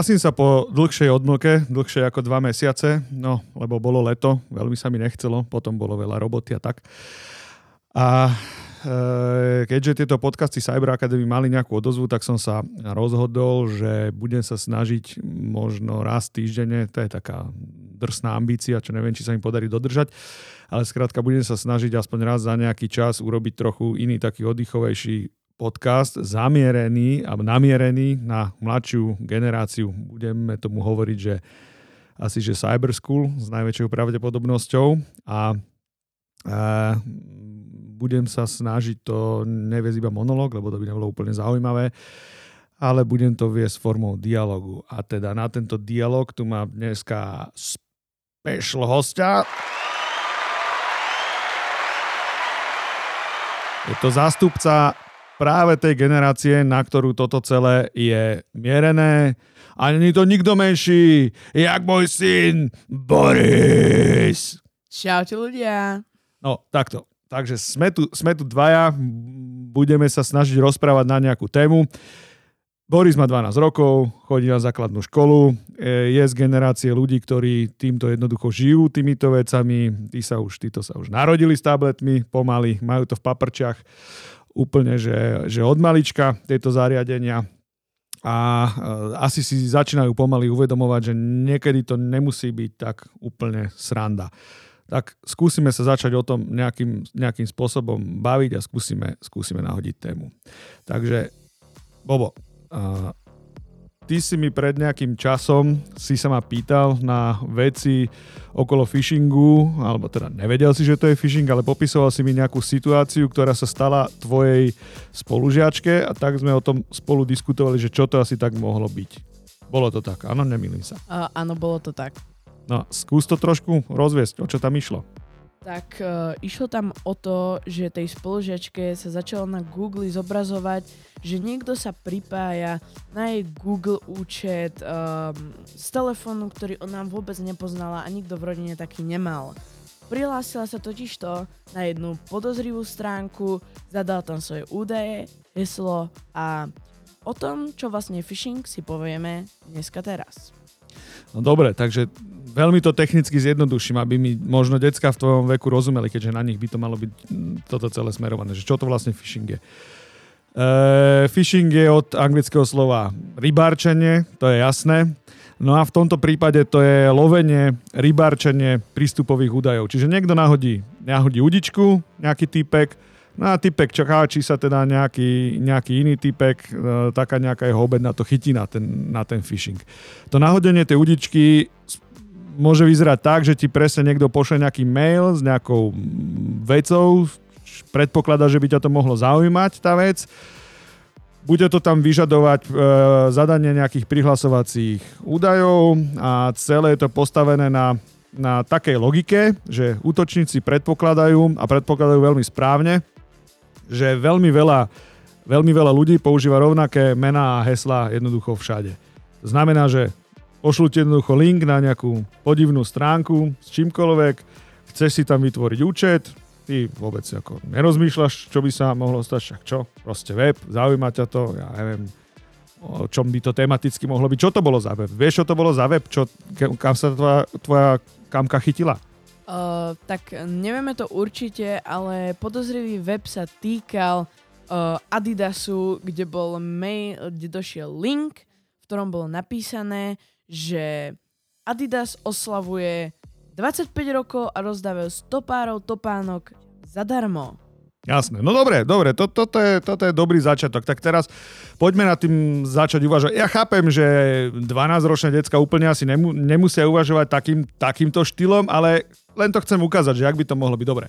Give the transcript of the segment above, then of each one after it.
Hlasím sa po dlhšej odmlke, dlhšej ako dva mesiace, no, lebo bolo leto, veľmi sa mi nechcelo, potom bolo veľa roboty a tak. A e, keďže tieto podcasty Cyber Academy mali nejakú odozvu, tak som sa rozhodol, že budem sa snažiť možno raz týždenne, to je taká drsná ambícia, čo neviem, či sa mi podarí dodržať, ale skrátka budem sa snažiť aspoň raz za nejaký čas urobiť trochu iný taký oddychovejší podcast zamierený a namierený na mladšiu generáciu. Budeme tomu hovoriť, že asi že Cyber School s najväčšou pravdepodobnosťou a, a budem sa snažiť to neviesť iba monolog, lebo to by nebolo úplne zaujímavé, ale budem to viesť formou dialogu. A teda na tento dialog tu mám dneska special hostia. Je to zástupca práve tej generácie, na ktorú toto celé je mierené. A není to nikto menší, jak môj syn Boris. Čaute ľudia. No, takto. Takže sme tu, sme tu dvaja, budeme sa snažiť rozprávať na nejakú tému. Boris má 12 rokov, chodí na základnú školu, e, je z generácie ľudí, ktorí týmto jednoducho žijú týmito vecami. Tí sa už, títo sa už narodili s tabletmi pomaly, majú to v paprčiach úplne, že, že od malička tieto zariadenia a e, asi si začínajú pomaly uvedomovať, že niekedy to nemusí byť tak úplne sranda. Tak skúsime sa začať o tom nejakým, nejakým spôsobom baviť a skúsime, skúsime nahodiť tému. Takže, Bobo, ty si mi pred nejakým časom si sa ma pýtal na veci okolo phishingu, alebo teda nevedel si, že to je phishing, ale popisoval si mi nejakú situáciu, ktorá sa stala tvojej spolužiačke a tak sme o tom spolu diskutovali, že čo to asi tak mohlo byť. Bolo to tak, áno, nemýlim sa. Uh, áno, bolo to tak. No, skús to trošku rozviesť, o čo tam išlo. Tak uh, išlo tam o to, že tej spolužiačke sa začalo na Google zobrazovať, že niekto sa pripája na jej Google účet um, z telefónu, ktorý ona vôbec nepoznala a nikto v rodine taký nemal. Prihlásila sa totižto na jednu podozrivú stránku, zadala tam svoje údaje, heslo a o tom, čo vlastne phishing, si povieme dneska teraz. No dobre, takže veľmi to technicky zjednoduším, aby mi možno decka v tvojom veku rozumeli, keďže na nich by to malo byť mm, toto celé smerované, že čo to vlastne phishing je. Uh, phishing je od anglického slova rybárčenie, to je jasné. No a v tomto prípade to je lovenie, rybárčenie prístupových údajov. Čiže niekto nahodí, nahodí udičku, nejaký typek, No a typek čaká, či sa teda nejaký, nejaký iný typek, e, taká nejaká jeho obed na to chytí na ten, na ten phishing. To nahodenie tej udičky môže vyzerať tak, že ti presne niekto pošle nejaký mail s nejakou vecou, predpokladá, že by ťa to mohlo zaujímať, tá vec. Bude to tam vyžadovať e, zadanie nejakých prihlasovacích údajov a celé je to postavené na, na takej logike, že útočníci predpokladajú a predpokladajú veľmi správne, že veľmi veľa, veľmi veľa ľudí používa rovnaké mená a heslá jednoducho všade. Znamená, že pošlu ti jednoducho link na nejakú podivnú stránku s čímkoľvek, chceš si tam vytvoriť účet, ty vôbec ako nerozmýšľaš, čo by sa mohlo stať, však čo, proste web, zaujíma ťa to, ja neviem, o čom by to tematicky mohlo byť. Čo to bolo za web? Vieš, čo to bolo za web? Čo, kam sa tvoja, tvoja kamka chytila? Uh, tak nevieme to určite, ale podozrivý web sa týkal uh, Adidasu, kde bol mail, kde došiel link, v ktorom bolo napísané, že Adidas oslavuje 25 rokov a rozdávajú 100 párov topánok zadarmo. Jasné, no dobre, dobre, to, toto, je, toto je dobrý začiatok. Tak teraz poďme na tým začať uvažovať. Ja chápem, že 12-ročné decka úplne asi nemu, nemusia uvažovať takým, takýmto štýlom, ale len to chcem ukázať, že ak by to mohlo byť dobre.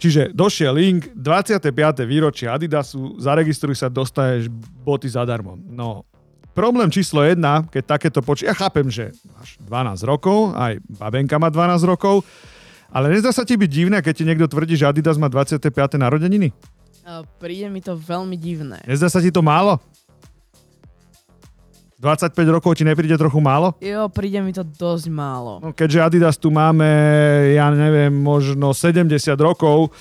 Čiže došiel link, 25. výročie Adidasu, zaregistruj sa, dostaneš boty zadarmo. No, problém číslo jedna, keď takéto počí, ja chápem, že máš 12 rokov, aj babenka má 12 rokov, ale nezdá sa ti byť divné, keď ti niekto tvrdí, že Adidas má 25. narodeniny? Príde mi to veľmi divné. Nezdá sa ti to málo? 25 rokov ti nepríde trochu málo? Jo, príde mi to dosť málo. No, keďže Adidas tu máme, ja neviem, možno 70 rokov,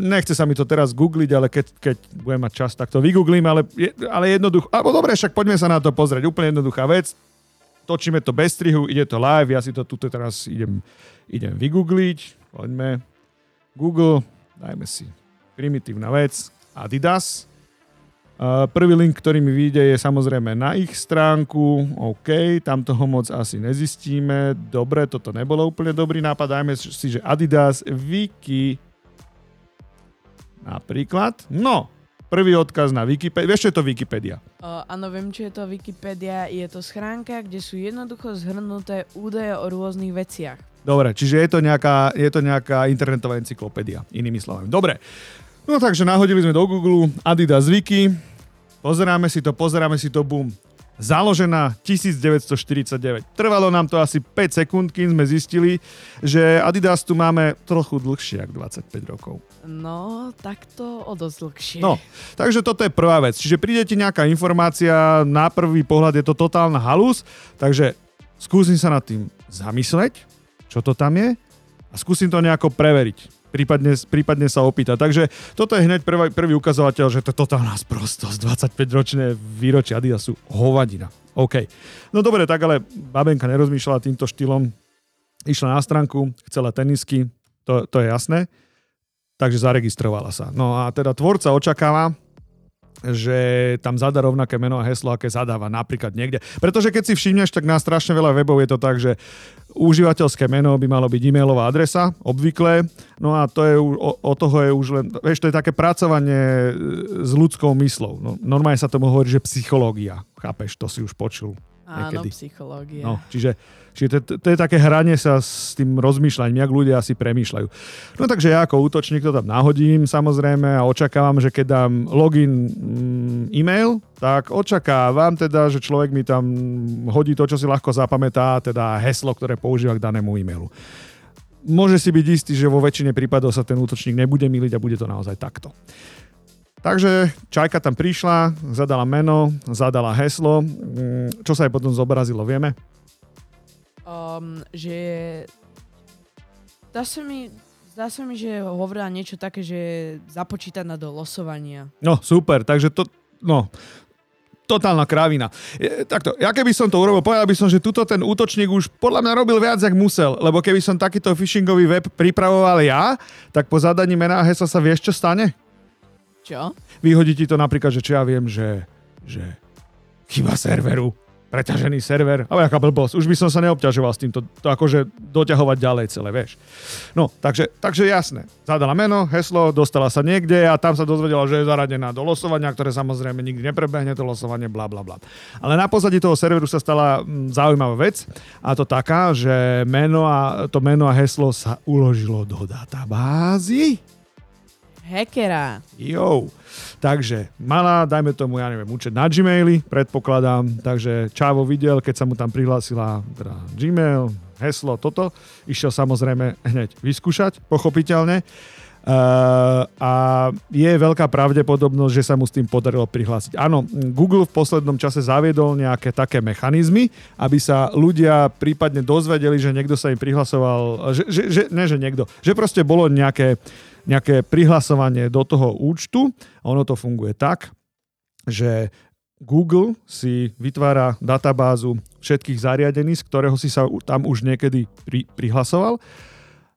nechce sa mi to teraz googliť, ale keď, keď budem mať čas, tak to vygooglím, ale, ale jednoducho, alebo dobre, však poďme sa na to pozrieť, úplne jednoduchá vec, točíme to bez strihu, ide to live, ja si to tu teraz idem, idem vygoogliť, poďme, Google, dajme si primitívna vec, Adidas, Prvý link, ktorý mi vyjde, je samozrejme na ich stránku. OK, tam toho moc asi nezistíme. Dobre, toto nebolo úplne dobrý nápad. Dajme si, že Adidas Wiki napríklad. No, prvý odkaz na Wikipedia. Vieš, čo je to Wikipedia? Uh, áno, viem, čo je to Wikipedia. Je to schránka, kde sú jednoducho zhrnuté údaje o rôznych veciach. Dobre, čiže je to nejaká, je to nejaká internetová encyklopédia, inými slovami. Dobre, No takže nahodili sme do Google Adidas Wiki, pozeráme si to, pozeráme si to, boom. Založená 1949. Trvalo nám to asi 5 sekúnd, kým sme zistili, že Adidas tu máme trochu dlhšie ako 25 rokov. No, tak to o dosť dlhšie. No, takže toto je prvá vec. Čiže príde ti nejaká informácia, na prvý pohľad je to totálna halus, takže skúsim sa nad tým zamysleť, čo to tam je a skúsim to nejako preveriť prípadne, prípadne sa opýta. Takže toto je hneď prvý, prvý ukazovateľ, že to je totálna sprostosť. 25-ročné výročie Adidasu. Hovadina. OK. No dobre, tak ale babenka nerozmýšľala týmto štýlom. Išla na stránku, chcela tenisky, to, to je jasné. Takže zaregistrovala sa. No a teda tvorca očakáva, že tam zadá rovnaké meno a heslo, aké zadáva napríklad niekde. Pretože keď si všimneš, tak na strašne veľa webov je to tak, že užívateľské meno by malo byť e-mailová adresa, obvyklé, no a to je, o, o toho je už len, vieš, to je také pracovanie e, s ľudskou myslou. No, normálne sa tomu hovorí, že psychológia, chápeš, to si už počul. Niekedy. Áno, psychológia. No, čiže čiže to, to je také hranie sa s tým rozmýšľaním, jak ľudia si premýšľajú. No takže ja ako útočník to tam nahodím samozrejme a očakávam, že keď dám login mm, e-mail, tak očakávam teda, že človek mi tam hodí to, čo si ľahko zapamätá, teda heslo, ktoré používa k danému e-mailu. Môže si byť istý, že vo väčšine prípadov sa ten útočník nebude miliť a bude to naozaj takto. Takže Čajka tam prišla, zadala meno, zadala heslo. Mm, čo sa jej potom zobrazilo, vieme? Um, že dá sa mi, zdá sa mi, že hovorila niečo také, že započítať do losovania. No, super, takže to, no, totálna krávina. Je, takto, ja keby som to urobil, povedal by som, že tuto ten útočník už podľa mňa robil viac, jak musel, lebo keby som takýto phishingový web pripravoval ja, tak po zadaní mená a hesla sa vieš, čo stane? Čo? Vyhodí ti to napríklad, že čo ja viem, že, že chyba serveru, preťažený server, ale aká blbosť, už by som sa neobťažoval s týmto, to akože doťahovať ďalej celé, vieš. No, takže, takže jasné. Zadala meno, heslo, dostala sa niekde a tam sa dozvedela, že je zaradená do losovania, ktoré samozrejme nikdy neprebehne, to losovanie, bla bla bla. Ale na pozadí toho serveru sa stala mm, zaujímavá vec a to taká, že meno a, to meno a heslo sa uložilo do databázy hackera. Jo. Takže mala, dajme tomu, ja neviem, účet na Gmaili, predpokladám. Takže Čávo videl, keď sa mu tam prihlásila teda Gmail, heslo, toto. Išiel samozrejme hneď vyskúšať, pochopiteľne. Uh, a je veľká pravdepodobnosť, že sa mu s tým podarilo prihlásiť. Áno, Google v poslednom čase zaviedol nejaké také mechanizmy, aby sa ľudia prípadne dozvedeli, že niekto sa im prihlasoval, že, že, že, ne, že niekto, že proste bolo nejaké nejaké prihlasovanie do toho účtu. Ono to funguje tak, že Google si vytvára databázu všetkých zariadení, z ktorého si sa tam už niekedy pri, prihlasoval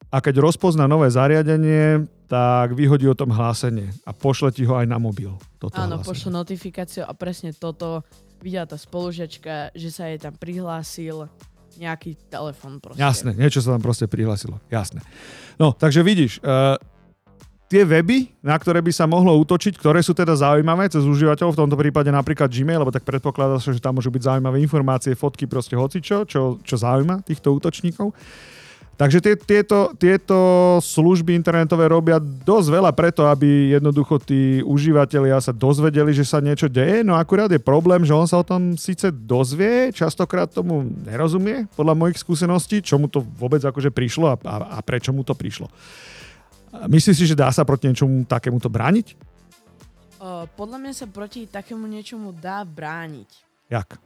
a keď rozpozná nové zariadenie, tak vyhodí o tom hlásenie a pošle ti ho aj na mobil. Toto Áno, pošle notifikáciu a presne toto videla tá spolužiačka, že sa jej tam prihlásil nejaký telefon proste. Jasné, niečo sa tam proste prihlásilo. Jasné. No, takže vidíš, uh, tie weby, na ktoré by sa mohlo útočiť, ktoré sú teda zaujímavé cez užívateľov, v tomto prípade napríklad Gmail, lebo tak predpokladá sa, že tam môžu byť zaujímavé informácie, fotky, proste hocičo, čo, čo zaujíma týchto útočníkov. Takže tie, tieto, tieto služby internetové robia dosť veľa preto, aby jednoducho tí užívateľia sa dozvedeli, že sa niečo deje, no akurát je problém, že on sa o tom síce dozvie, častokrát tomu nerozumie, podľa mojich skúseností, čomu to vôbec akože prišlo a, a, a prečo mu to prišlo. Myslíš si, že dá sa proti niečomu takémuto brániť? Uh, podľa mňa sa proti takému niečomu dá brániť. Jak?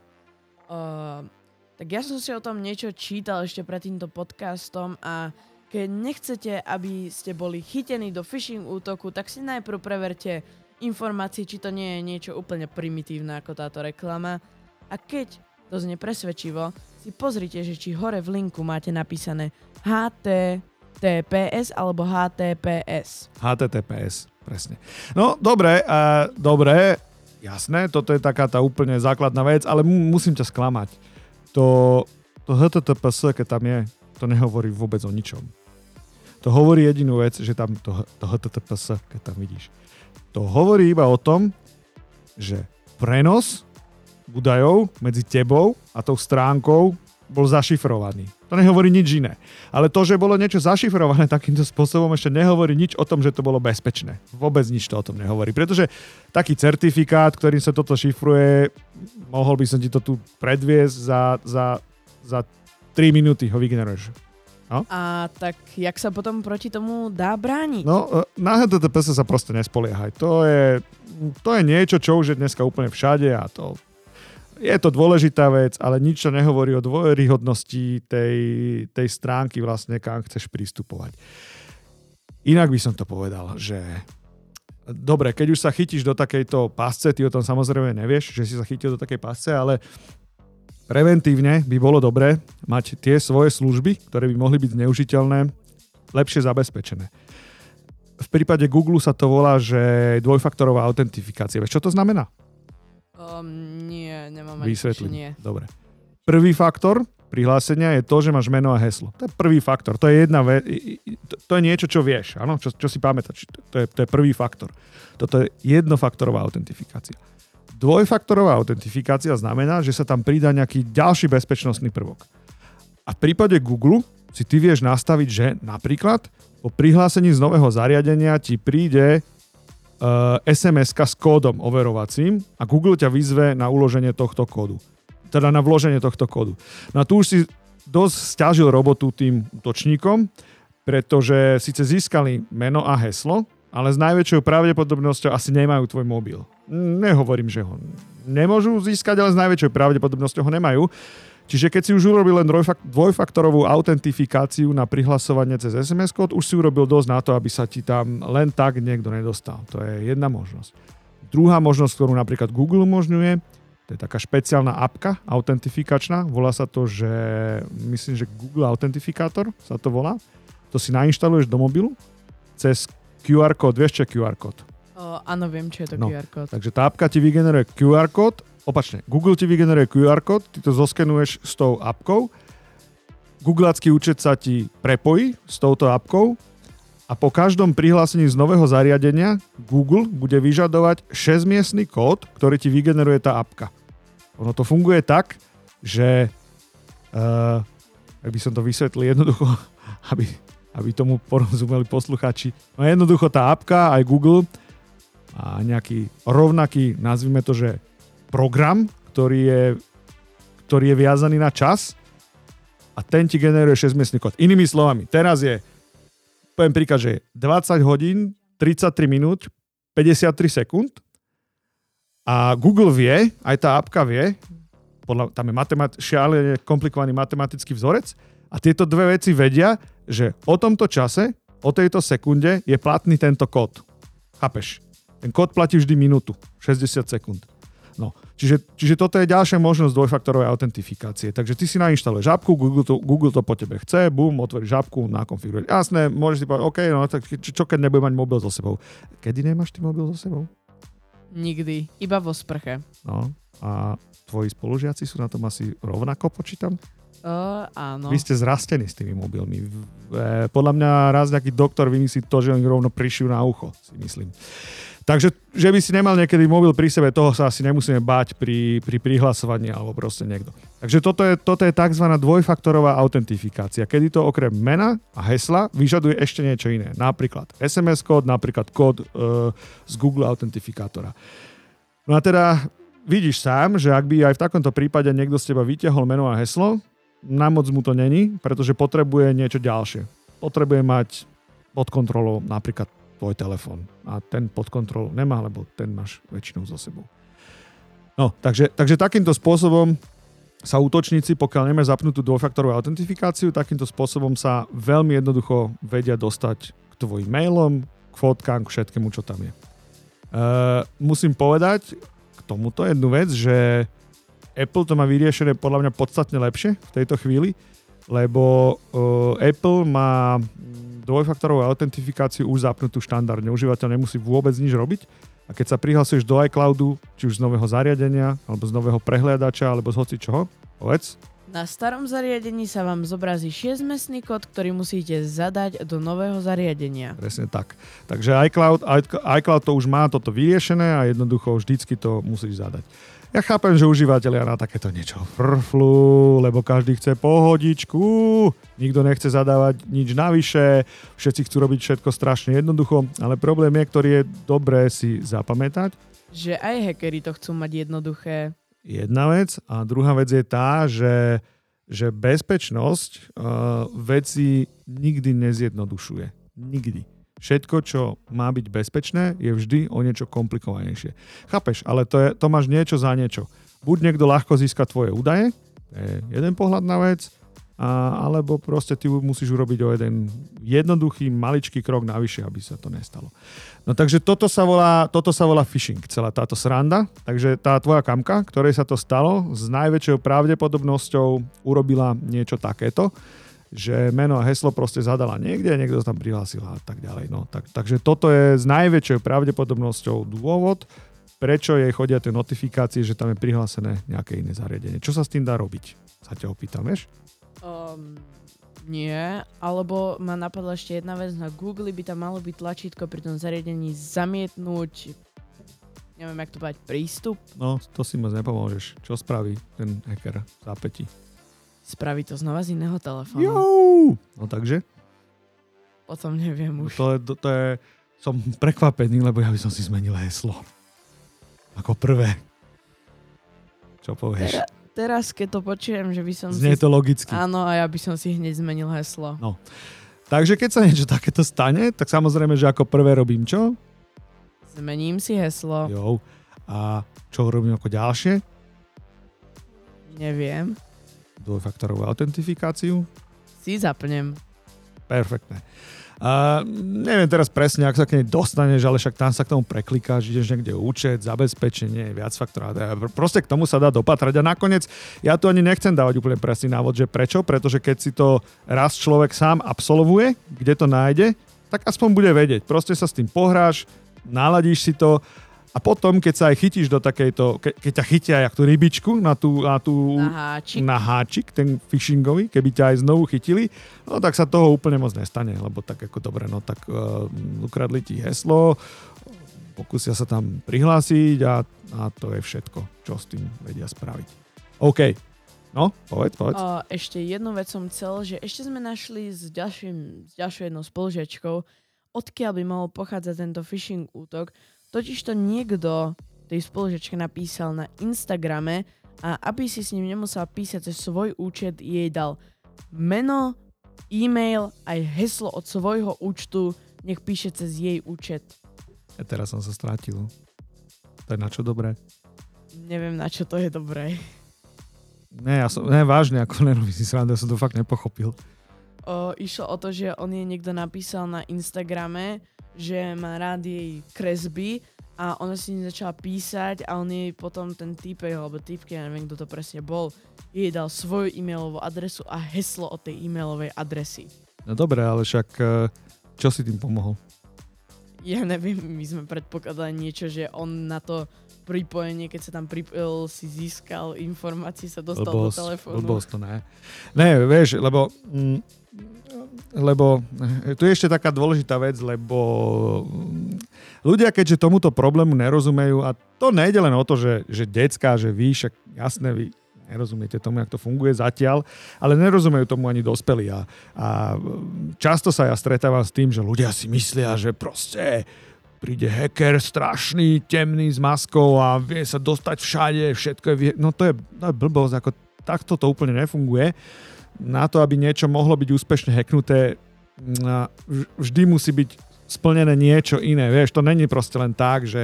Uh, tak ja som si o tom niečo čítal ešte pred týmto podcastom a keď nechcete, aby ste boli chytení do phishing útoku, tak si najprv preverte informácie, či to nie je niečo úplne primitívne ako táto reklama. A keď to znie presvedčivo, si pozrite, že či hore v linku máte napísané HTTPS alebo HTTPS. HTTPS, presne. No, dobre, uh, dobre, jasné, toto je taká tá úplne základná vec, ale musím ťa sklamať. To, to HTTPS, keď tam je, to nehovorí vôbec o ničom. To hovorí jedinú vec, že tam to, to HTTPS, keď tam vidíš. To hovorí iba o tom, že prenos údajov medzi tebou a tou stránkou bol zašifrovaný. To nehovorí nič iné. Ale to, že bolo niečo zašifrované takýmto spôsobom, ešte nehovorí nič o tom, že to bolo bezpečné. Vôbec nič to o tom nehovorí. Pretože taký certifikát, ktorým sa toto šifruje, mohol by som ti to tu predviesť za, za, za 3 minúty ho vygeneruješ. No? A tak jak sa potom proti tomu dá brániť? No, e, na HTTPS sa proste nespoliehaj. To je, to je niečo, čo už je dneska úplne všade a to je to dôležitá vec, ale nič to nehovorí o dôveryhodnosti tej, tej stránky vlastne, kam chceš pristupovať. Inak by som to povedal, že dobre, keď už sa chytíš do takejto pásce, ty o tom samozrejme nevieš, že si sa chytil do takej pásce, ale preventívne by bolo dobre mať tie svoje služby, ktoré by mohli byť zneužiteľné, lepšie zabezpečené. V prípade Google sa to volá, že dvojfaktorová autentifikácia. Vieš, čo to znamená? Um, nie, nemám Vysvetlím. Nie. Dobre. Prvý faktor prihlásenia je to, že máš meno a heslo. To je prvý faktor. To je jedna ve- to, to je niečo, čo vieš, áno? Čo, čo si pamätáš. To je, to je prvý faktor. Toto je jednofaktorová autentifikácia. Dvojfaktorová autentifikácia znamená, že sa tam pridá nejaký ďalší bezpečnostný prvok. A v prípade Google si ty vieš nastaviť, že napríklad po prihlásení z nového zariadenia ti príde sms s kódom overovacím a Google ťa vyzve na uloženie tohto kódu. Teda na vloženie tohto kódu. No a tu už si dosť stiažil robotu tým útočníkom, pretože síce získali meno a heslo, ale s najväčšou pravdepodobnosťou asi nemajú tvoj mobil. Nehovorím, že ho nemôžu získať, ale s najväčšou pravdepodobnosťou ho nemajú. Čiže keď si už urobil len dvojfaktorovú autentifikáciu na prihlasovanie cez SMS kód, už si urobil dosť na to, aby sa ti tam len tak niekto nedostal. To je jedna možnosť. Druhá možnosť, ktorú napríklad Google umožňuje, to je taká špeciálna apka autentifikačná, volá sa to, že myslím, že Google Authentificator sa to volá. To si nainštaluješ do mobilu cez QR kód. Vieš, čo je QR kód? O, áno, viem, čo je to no, QR kód. Takže tá apka ti vygeneruje QR kód opačne, Google ti vygeneruje QR kód, ty to zoskenuješ s tou apkou, Googleacký účet sa ti prepojí s touto apkou a po každom prihlásení z nového zariadenia Google bude vyžadovať 6-miestný kód, ktorý ti vygeneruje tá apka. Ono to funguje tak, že uh, ak by som to vysvetlil jednoducho, aby, aby tomu porozumeli posluchači. No jednoducho tá apka, aj Google a nejaký rovnaký, nazvime to, že program, ktorý je, ktorý je viazaný na čas a ten ti generuje 6-miestný kód. Inými slovami, teraz je, poviem príklad, že je 20 hodín, 33 minút, 53 sekúnd a Google vie, aj tá apka vie, podľa, tam je matemat- šialene komplikovaný matematický vzorec a tieto dve veci vedia, že o tomto čase, o tejto sekunde je platný tento kód. Chápeš? Ten kód platí vždy minútu, 60 sekúnd. No, čiže, čiže toto je ďalšia možnosť dvojfaktorovej autentifikácie. Takže ty si nainštaluješ žábku, Google to, Google to po tebe chce, bum, otvoríš žábku, nakonfiguruješ. Jasné, môžeš si povedať, OK, no tak čo, čo keď nebudem mať mobil so sebou? Kedy nemáš ty mobil so sebou? Nikdy, iba vo sprche. No, a tvoji spolužiaci sú na tom asi rovnako, počítam? Uh, áno. Vy ste zrastení s tými mobilmi. E, podľa mňa raz nejaký doktor vymyslí to, že oni rovno prišiu na ucho, si myslím. Takže, že by si nemal niekedy mobil pri sebe, toho sa asi nemusíme báť pri, pri prihlasovaní alebo proste niekto. Takže toto je, toto je tzv. dvojfaktorová autentifikácia, kedy to okrem mena a hesla vyžaduje ešte niečo iné. Napríklad SMS kód, napríklad kód e, z Google Authentifikátora. No a teda vidíš sám, že ak by aj v takomto prípade niekto z teba vytiahol meno a heslo, na moc mu to není, pretože potrebuje niečo ďalšie. Potrebuje mať pod kontrolou napríklad tvoj telefón. A ten pod kontrolou nemá, lebo ten máš väčšinou za sebou. No, takže, takže takýmto spôsobom sa útočníci, pokiaľ nemáš zapnutú dvojfaktorovú autentifikáciu, takýmto spôsobom sa veľmi jednoducho vedia dostať k tvojim mailom, k fotkám, k všetkému, čo tam je. Uh, musím povedať k tomuto jednu vec, že Apple to má vyriešené podľa mňa podstatne lepšie v tejto chvíli, lebo uh, Apple má dvojfaktorovú autentifikáciu už zapnutú štandardne. Užívateľ nemusí vôbec nič robiť a keď sa prihlasuješ do iCloudu, či už z nového zariadenia, alebo z nového prehliadača, alebo z hoci čoho, povedz. Na starom zariadení sa vám zobrazí 6-mesný kód, ktorý musíte zadať do nového zariadenia. Presne tak. Takže iCloud, iCloud to už má toto vyriešené a jednoducho vždycky to musíš zadať. Ja chápem, že užívateľia na takéto niečo frflu, lebo každý chce pohodičku, nikto nechce zadávať nič navyše, všetci chcú robiť všetko strašne jednoducho, ale problém je, ktorý je dobré si zapamätať. Že aj hackery to chcú mať jednoduché. Jedna vec a druhá vec je tá, že, že bezpečnosť uh, veci nikdy nezjednodušuje. Nikdy všetko, čo má byť bezpečné, je vždy o niečo komplikovanejšie. Chápeš, ale to, je, to máš niečo za niečo. Buď niekto ľahko získa tvoje údaje, to je jeden pohľad na vec, a, alebo proste ty musíš urobiť o jeden jednoduchý, maličký krok navyše, aby sa to nestalo. No takže toto sa volá, toto sa volá phishing, celá táto sranda. Takže tá tvoja kamka, ktorej sa to stalo, s najväčšou pravdepodobnosťou urobila niečo takéto že meno a heslo proste zadala niekde, niekto sa tam prihlásil a tak ďalej. No, tak, takže toto je s najväčšou pravdepodobnosťou dôvod, prečo jej chodia tie notifikácie, že tam je prihlásené nejaké iné zariadenie. Čo sa s tým dá robiť? Sa ťa opýtam, vieš? Um, nie, alebo ma napadla ešte jedna vec, na Google by tam malo byť tlačítko pri tom zariadení zamietnúť neviem, jak to povedať, prístup. No, to si moc nepomôžeš. Čo spraví ten hacker v zápäti? Spraví to znova z iného telefónu. Jo! No takže? Potom neviem už. To je, to, to je, som prekvapený, lebo ja by som si zmenil heslo. Ako prvé. Čo povieš? Teraz, teraz keď to počujem, že by som Znie si... to logicky. Áno, a ja by som si hneď zmenil heslo. No. Takže keď sa niečo takéto stane, tak samozrejme, že ako prvé robím čo? Zmením si heslo. Jo. A čo robím ako ďalšie? Neviem dvojfaktorovú autentifikáciu. Si zapnem. Perfektné. A neviem teraz presne, ak sa k nej dostaneš, ale však tam sa k tomu preklikáš, ideš niekde účet, zabezpečenie, viac faktorá. Proste k tomu sa dá dopatrať. A nakoniec, ja tu ani nechcem dávať úplne presný návod, že prečo, pretože keď si to raz človek sám absolvuje, kde to nájde, tak aspoň bude vedieť. Proste sa s tým pohráš, naladíš si to a potom, keď sa aj chytíš do takejto, ke, keď ťa chytia jak tú rybičku na, tú, na, tú, na, háčik. na háčik, ten phishingový, keby ťa aj znovu chytili, no tak sa toho úplne moc nestane, lebo tak ako dobre, no tak uh, ukradli ti heslo, pokúsia sa tam prihlásiť a, a to je všetko, čo s tým vedia spraviť. OK, No, povedz, povedz. O, ešte jednu vec som chcel, že ešte sme našli s, ďalším, s ďalšou jednou spolužiačkou, odkiaľ by mohol pochádzať tento phishing útok. Totiž to niekto tej spoločečke napísal na Instagrame a aby si s ním nemusela písať cez svoj účet, jej dal meno, e-mail aj heslo od svojho účtu, nech píše cez jej účet. Ja teraz som sa strátil. To je na čo dobré? Neviem, na čo to je dobré. Ne, ja som, ne, vážne, ako nerobím si srandu, ja som to fakt nepochopil. O, išlo o to, že on jej niekto napísal na Instagrame, že má rád jej kresby a ona si začala písať a on jej potom ten týpek alebo týpke, ja neviem kto to presne bol, jej dal svoju e-mailovú adresu a heslo od tej e-mailovej adresy. No dobre, ale však eh, čo si tým pomohol? Ja neviem, my sme predpokladali niečo, že on na to pripojenie, keď sa tam pripojil, si získal informácie, sa dostal blbosť, do telefónu. Blbosť to ne. Ne, vieš, lebo mm, lebo eh, tu je ešte taká dôležitá vec, lebo mm, ľudia, keďže tomuto problému nerozumejú, a to nejde len o to, že, že decka, že vy, však jasné, vy nerozumiete tomu, jak to funguje zatiaľ, ale nerozumejú tomu ani dospelí. A, a často sa ja stretávam s tým, že ľudia si myslia, že proste príde hacker strašný, temný s maskou a vie sa dostať všade, všetko je... No to je, to je blbosť, ako takto to úplne nefunguje. Na to, aby niečo mohlo byť úspešne hacknuté, vždy musí byť splnené niečo iné. Vieš, to není proste len tak, že...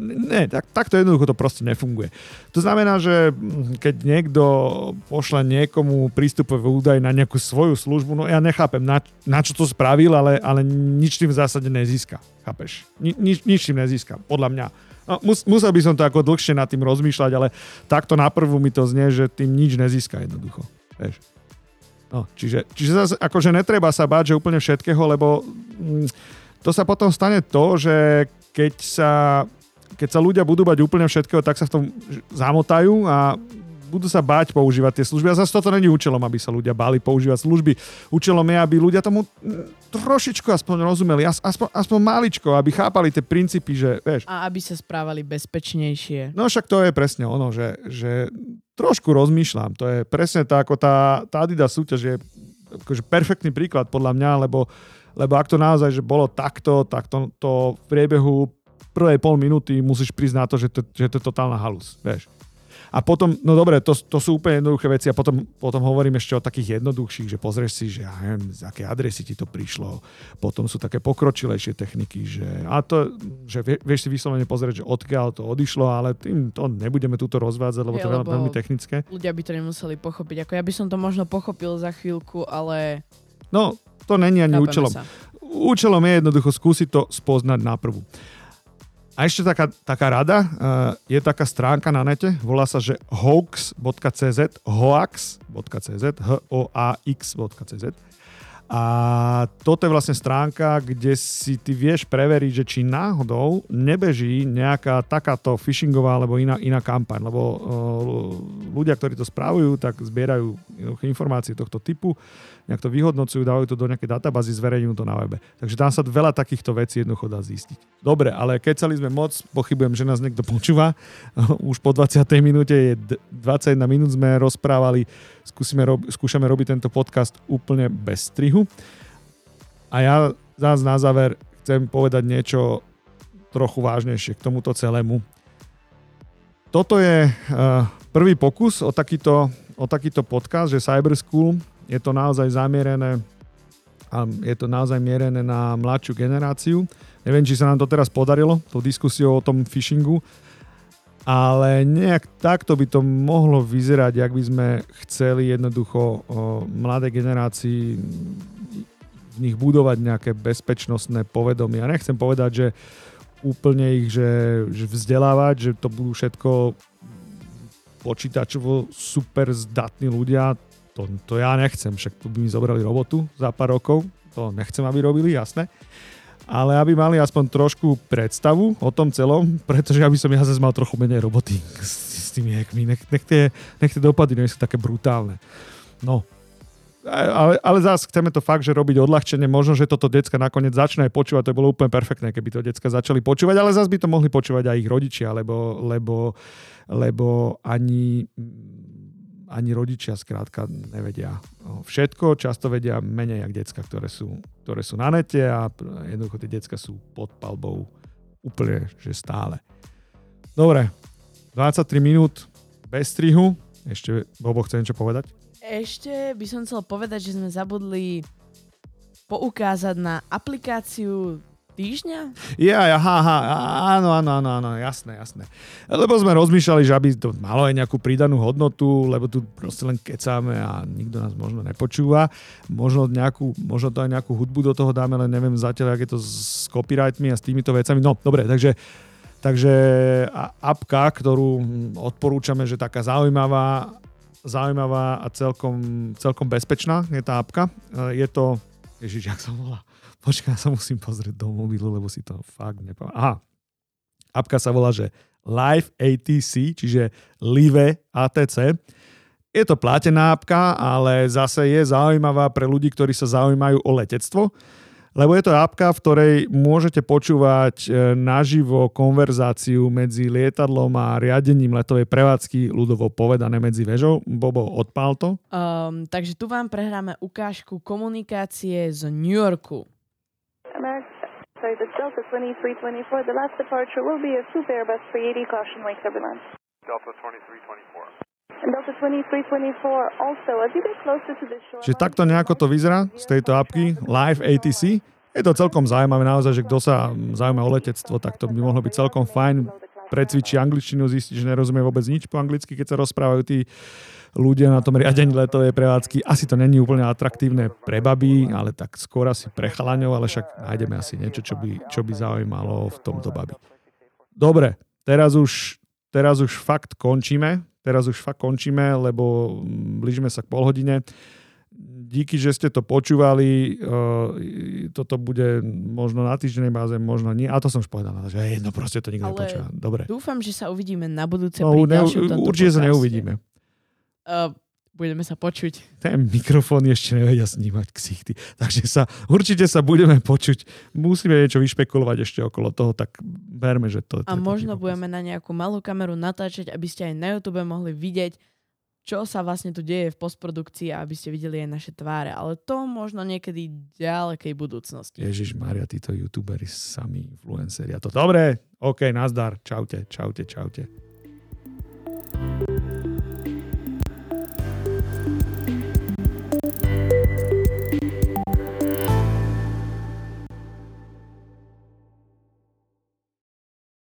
Ne, tak, takto jednoducho to proste nefunguje. To znamená, že keď niekto pošle niekomu prístupový údaj na nejakú svoju službu, no ja nechápem, na, na čo to spravil, ale, ale nič tým v zásade nezíska. Chápeš? Ni, nič, nič tým nezíska, podľa mňa. No, mus, musel by som to ako dlhšie nad tým rozmýšľať, ale takto na prvú mi to znie, že tým nič nezíska jednoducho. Vieš. No, čiže, čiže zase akože netreba sa báť, že úplne všetkého, lebo mm, to sa potom stane to, že keď sa, keď sa ľudia budú bať úplne všetkého, tak sa v tom zamotajú a budú sa báť používať tie služby. A zase toto není účelom, aby sa ľudia báli používať služby. Účelom je, aby ľudia tomu trošičku aspoň rozumeli, aspoň, aspoň maličko, aby chápali tie princípy, že vieš. A aby sa správali bezpečnejšie. No však to je presne ono, že, že trošku rozmýšľam. To je presne tá, ako tá, tá Adidas súťaž je akože perfektný príklad podľa mňa, lebo lebo ak to naozaj že bolo takto, tak to, to v priebehu prvej pol minúty musíš prísť na to, že to, že to je totálna halus, vieš. A potom, no dobre, to, to sú úplne jednoduché veci a potom, potom hovorím ešte o takých jednoduchších, že pozrieš si, že ja neviem, z aké adresy ti to prišlo. Potom sú také pokročilejšie techniky, že, a to, že vie, vieš si vyslovene pozrieť, že odkiaľ to odišlo, ale tým to nebudeme túto rozvádzať, lebo to je veľmi technické. Ľudia by to nemuseli pochopiť. Ako ja by som to možno pochopil za chvíľku, ale... No, to není ani Chápeme účelom. Sa. Účelom je jednoducho skúsiť to spoznať na prvú. A ešte taká, taká rada, uh, je taká stránka na nete, volá sa, že hoax.cz, hoax.cz, h-o-a-x.cz. A toto je vlastne stránka, kde si ty vieš preveriť, že či náhodou nebeží nejaká takáto phishingová alebo iná, iná kampaň, lebo uh, ľudia, ktorí to správujú, tak zbierajú informácie tohto typu nejak to vyhodnocujú, dávajú to do nejakej databázy, zverejňujú to na webe. Takže tam sa veľa takýchto vecí jednoducho dá zistiť. Dobre, ale kecali sme moc, pochybujem, že nás niekto počúva. Už po 20. minúte je 21 minút sme rozprávali, skúsime rob, skúšame robiť tento podcast úplne bez strihu. A ja zás na záver chcem povedať niečo trochu vážnejšie k tomuto celému. Toto je uh, prvý pokus o takýto, o takýto podcast, že Cyber School je to naozaj zamierené a je to naozaj mierené na mladšiu generáciu. Neviem, či sa nám to teraz podarilo, tou diskusiou o tom phishingu, ale nejak takto by to mohlo vyzerať, ak by sme chceli jednoducho mladé generácii v nich budovať nejaké bezpečnostné povedomie. Ja nechcem povedať, že úplne ich že, že vzdelávať, že to budú všetko počítačovo super zdatní ľudia, to, to ja nechcem, však tu by mi zobrali robotu za pár rokov, to nechcem, aby robili, jasné. Ale aby mali aspoň trošku predstavu o tom celom, pretože aby som ja zase mal trochu menej roboty s, s tými hackmi. Nech, nech, tie, nech tie dopady nie sú také brutálne. No, ale, ale zase chceme to fakt, že robiť odľahčenie. Možno, že toto decka nakoniec začne aj počúvať. To bolo úplne perfektné, keby to decka začali počúvať, ale zase by to mohli počúvať aj ich rodičia, lebo, lebo, lebo ani ani rodičia skrátka nevedia všetko, často vedia menej jak decka, ktoré sú, ktoré sú na nete a jednoducho tie decka sú pod palbou úplne, že stále. Dobre, 23 minút bez strihu. Ešte Bobo chce niečo povedať? Ešte by som chcel povedať, že sme zabudli poukázať na aplikáciu týždňa? Ja, ja, ha, ha, áno, áno, áno, áno, jasné, jasné. Lebo sme rozmýšľali, že aby to malo aj nejakú pridanú hodnotu, lebo tu proste len kecáme a nikto nás možno nepočúva. Možno, nejakú, možno to aj nejakú hudbu do toho dáme, len neviem zatiaľ, ak je to s copyrightmi a s týmito vecami. No, dobre, takže Takže apka, ktorú odporúčame, že taká zaujímavá, zaujímavá a celkom, celkom bezpečná je tá apka. Je to, ježiš, jak sa volá? Počkaj, ja sa musím pozrieť do mobilu, lebo si to fakt nepamätám. Aha, apka sa volá, že Live ATC, čiže Live ATC. Je to platená apka, ale zase je zaujímavá pre ľudí, ktorí sa zaujímajú o letectvo, lebo je to apka, v ktorej môžete počúvať e, naživo konverzáciu medzi lietadlom a riadením letovej prevádzky, ľudovo povedané medzi vežou. Bobo, odpál to. Um, takže tu vám prehráme ukážku komunikácie z New Yorku. Sorry, this Delta 2324. The last departure will be a Soup Airbus 380 caution lake turbulence. Delta 2324. Čiže takto nejako to vyzerá z tejto apky Live ATC. je to celkom zaujímavé naozaj, že kto sa zaujíma o letectvo, tak to by mohlo byť celkom fajn. Precvičí angličtinu, zistí, že nerozumie vôbec nič po anglicky, keď sa rozprávajú tí ľudia na tom riadení letovej prevádzky. Asi to není úplne atraktívne pre baby, ale tak skôr asi pre chalaňov, ale však nájdeme asi niečo, čo by, čo by zaujímalo v tomto babi. Dobre, teraz už, teraz už fakt končíme. Teraz už fakt končíme, lebo blížime sa k polhodine díky, že ste to počúvali. Toto bude možno na týždennej báze, možno nie. A to som už povedal, že je jedno, proste to nikto nepočúva. Dobre. Dúfam, že sa uvidíme na budúce no, pri ďalšom Určite sa neuvidíme. Uh, budeme sa počuť. Ten mikrofón ešte nevedia snímať ksichty. Takže sa, určite sa budeme počuť. Musíme niečo vyšpekulovať ešte okolo toho, tak verme, že to... A možno budeme na nejakú malú kameru natáčať, aby ste aj na YouTube mohli vidieť, čo sa vlastne tu deje v postprodukcii, aby ste videli aj naše tváre. Ale to možno niekedy ďalekej budúcnosti. Ježiš Maria, títo youtuberi sami influenceri. A to dobre, OK, nazdar, čaute, čaute, čaute. thank you